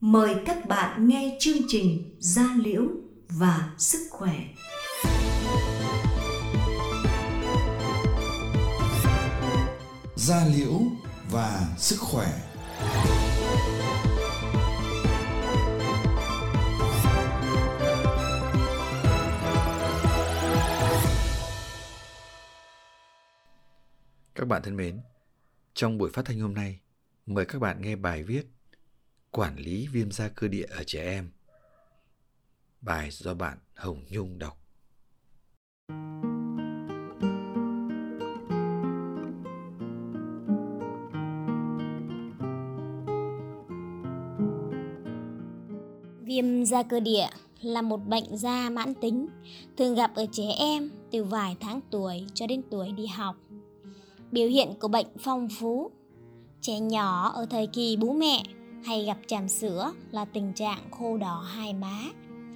mời các bạn nghe chương trình Gia Liễu và Sức Khỏe. Gia Liễu và Sức Khỏe Các bạn thân mến, trong buổi phát thanh hôm nay, mời các bạn nghe bài viết Quản lý viêm da cơ địa ở trẻ em. Bài do bạn Hồng Nhung đọc. Viêm da cơ địa là một bệnh da mãn tính, thường gặp ở trẻ em từ vài tháng tuổi cho đến tuổi đi học. Biểu hiện của bệnh phong phú Trẻ nhỏ ở thời kỳ bú mẹ hay gặp chàm sữa là tình trạng khô đỏ hai má.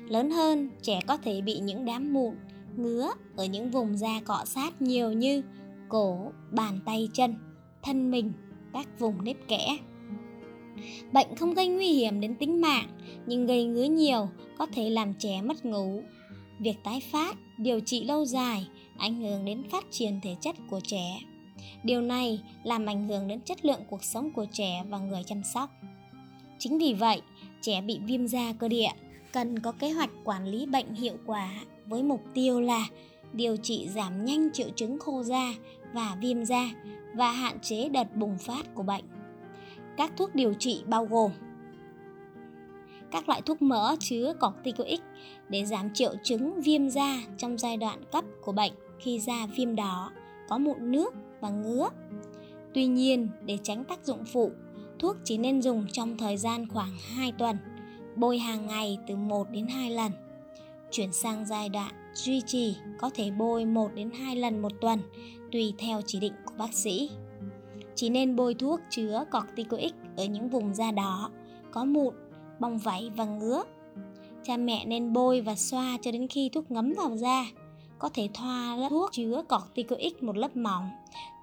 Lớn hơn, trẻ có thể bị những đám mụn, ngứa ở những vùng da cọ sát nhiều như cổ, bàn tay chân, thân mình, các vùng nếp kẽ. Bệnh không gây nguy hiểm đến tính mạng, nhưng gây ngứa nhiều có thể làm trẻ mất ngủ. Việc tái phát, điều trị lâu dài ảnh hưởng đến phát triển thể chất của trẻ. Điều này làm ảnh hưởng đến chất lượng cuộc sống của trẻ và người chăm sóc. Chính vì vậy, trẻ bị viêm da cơ địa cần có kế hoạch quản lý bệnh hiệu quả với mục tiêu là điều trị giảm nhanh triệu chứng khô da và viêm da và hạn chế đợt bùng phát của bệnh. Các thuốc điều trị bao gồm các loại thuốc mỡ chứa corticoid để giảm triệu chứng viêm da trong giai đoạn cấp của bệnh khi da viêm đỏ, có mụn nước và ngứa. Tuy nhiên, để tránh tác dụng phụ, thuốc chỉ nên dùng trong thời gian khoảng 2 tuần, bôi hàng ngày từ 1 đến 2 lần. Chuyển sang giai đoạn duy trì có thể bôi 1 đến 2 lần một tuần, tùy theo chỉ định của bác sĩ. Chỉ nên bôi thuốc chứa corticoid ở những vùng da đỏ, có mụn, bong vảy và ngứa. Cha mẹ nên bôi và xoa cho đến khi thuốc ngấm vào da có thể thoa lớp thuốc chứa corticoid một lớp mỏng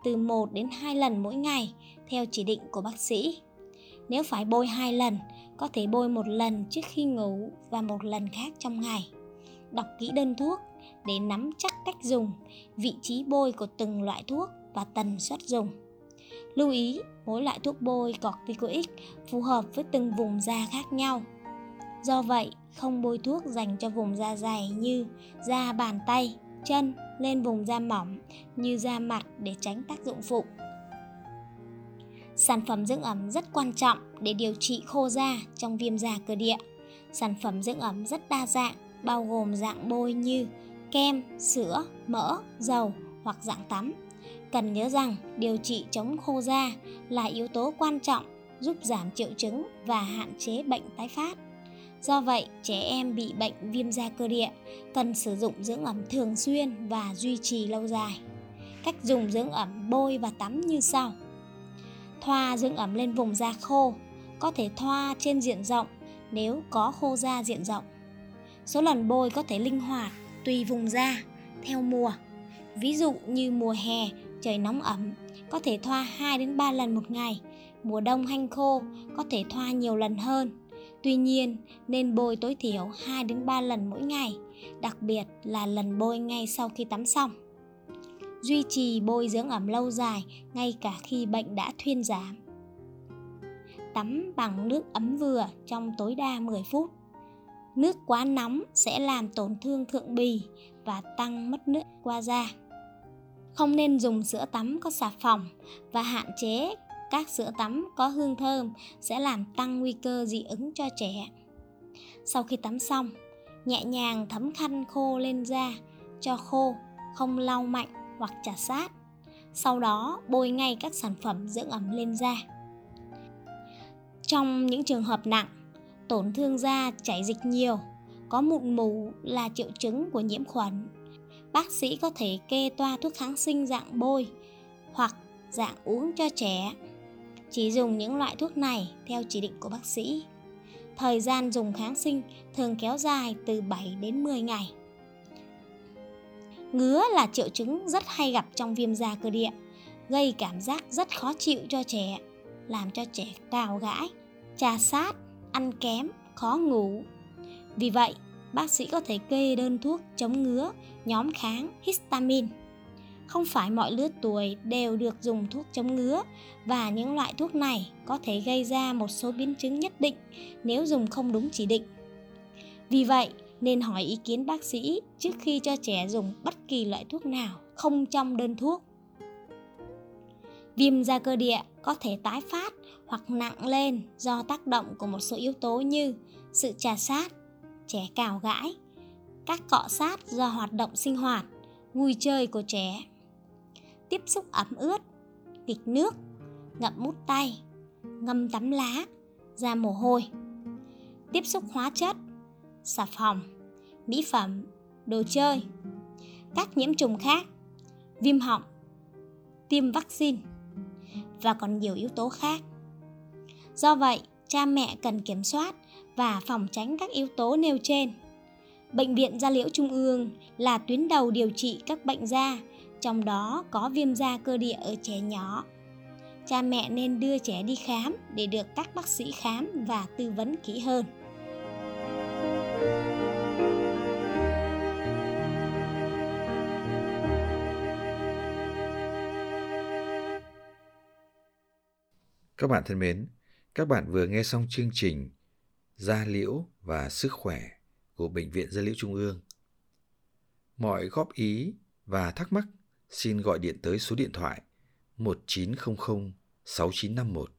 từ 1 đến 2 lần mỗi ngày theo chỉ định của bác sĩ. Nếu phải bôi hai lần, có thể bôi một lần trước khi ngủ và một lần khác trong ngày. Đọc kỹ đơn thuốc để nắm chắc cách dùng, vị trí bôi của từng loại thuốc và tần suất dùng. Lưu ý, mỗi loại thuốc bôi corticoid phù hợp với từng vùng da khác nhau. Do vậy, không bôi thuốc dành cho vùng da dày như da bàn tay, chân lên vùng da mỏng như da mặt để tránh tác dụng phụ. Sản phẩm dưỡng ẩm rất quan trọng để điều trị khô da trong viêm da cơ địa. Sản phẩm dưỡng ẩm rất đa dạng, bao gồm dạng bôi như kem, sữa, mỡ, dầu hoặc dạng tắm. Cần nhớ rằng điều trị chống khô da là yếu tố quan trọng giúp giảm triệu chứng và hạn chế bệnh tái phát. Do vậy, trẻ em bị bệnh viêm da cơ địa cần sử dụng dưỡng ẩm thường xuyên và duy trì lâu dài. Cách dùng dưỡng ẩm bôi và tắm như sau. Thoa dưỡng ẩm lên vùng da khô, có thể thoa trên diện rộng nếu có khô da diện rộng. Số lần bôi có thể linh hoạt tùy vùng da, theo mùa. Ví dụ như mùa hè, trời nóng ẩm, có thể thoa 2 đến 3 lần một ngày. Mùa đông hanh khô, có thể thoa nhiều lần hơn Tuy nhiên, nên bôi tối thiểu 2 đến 3 lần mỗi ngày, đặc biệt là lần bôi ngay sau khi tắm xong. Duy trì bôi dưỡng ẩm lâu dài ngay cả khi bệnh đã thuyên giảm. Tắm bằng nước ấm vừa trong tối đa 10 phút. Nước quá nóng sẽ làm tổn thương thượng bì và tăng mất nước qua da. Không nên dùng sữa tắm có xà phòng và hạn chế các sữa tắm có hương thơm sẽ làm tăng nguy cơ dị ứng cho trẻ. Sau khi tắm xong, nhẹ nhàng thấm khăn khô lên da cho khô, không lau mạnh hoặc chà sát. Sau đó bôi ngay các sản phẩm dưỡng ẩm lên da. Trong những trường hợp nặng, tổn thương da chảy dịch nhiều, có mụn mù là triệu chứng của nhiễm khuẩn. Bác sĩ có thể kê toa thuốc kháng sinh dạng bôi hoặc dạng uống cho trẻ chỉ dùng những loại thuốc này theo chỉ định của bác sĩ. Thời gian dùng kháng sinh thường kéo dài từ 7 đến 10 ngày. Ngứa là triệu chứng rất hay gặp trong viêm da cơ địa, gây cảm giác rất khó chịu cho trẻ, làm cho trẻ cào gãi, trà sát ăn kém, khó ngủ. Vì vậy, bác sĩ có thể kê đơn thuốc chống ngứa nhóm kháng histamine. Không phải mọi lứa tuổi đều được dùng thuốc chống ngứa và những loại thuốc này có thể gây ra một số biến chứng nhất định nếu dùng không đúng chỉ định. Vì vậy, nên hỏi ý kiến bác sĩ trước khi cho trẻ dùng bất kỳ loại thuốc nào không trong đơn thuốc. Viêm da cơ địa có thể tái phát hoặc nặng lên do tác động của một số yếu tố như sự trà sát, trẻ cào gãi, các cọ sát do hoạt động sinh hoạt, vui chơi của trẻ, tiếp xúc ẩm ướt, nghịch nước, ngậm mút tay, ngâm tắm lá, ra mồ hôi, tiếp xúc hóa chất, xà phòng, mỹ phẩm, đồ chơi, các nhiễm trùng khác, viêm họng, tiêm vaccine và còn nhiều yếu tố khác. Do vậy, cha mẹ cần kiểm soát và phòng tránh các yếu tố nêu trên. Bệnh viện gia liễu Trung ương là tuyến đầu điều trị các bệnh da, trong đó có viêm da cơ địa ở trẻ nhỏ. Cha mẹ nên đưa trẻ đi khám để được các bác sĩ khám và tư vấn kỹ hơn. Các bạn thân mến, các bạn vừa nghe xong chương trình Da liễu và sức khỏe của Bệnh viện Da liễu Trung ương. Mọi góp ý và thắc mắc xin gọi điện tới số điện thoại 1900 6951.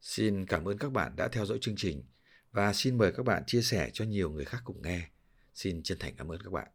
Xin cảm ơn các bạn đã theo dõi chương trình và xin mời các bạn chia sẻ cho nhiều người khác cùng nghe. Xin chân thành cảm ơn các bạn.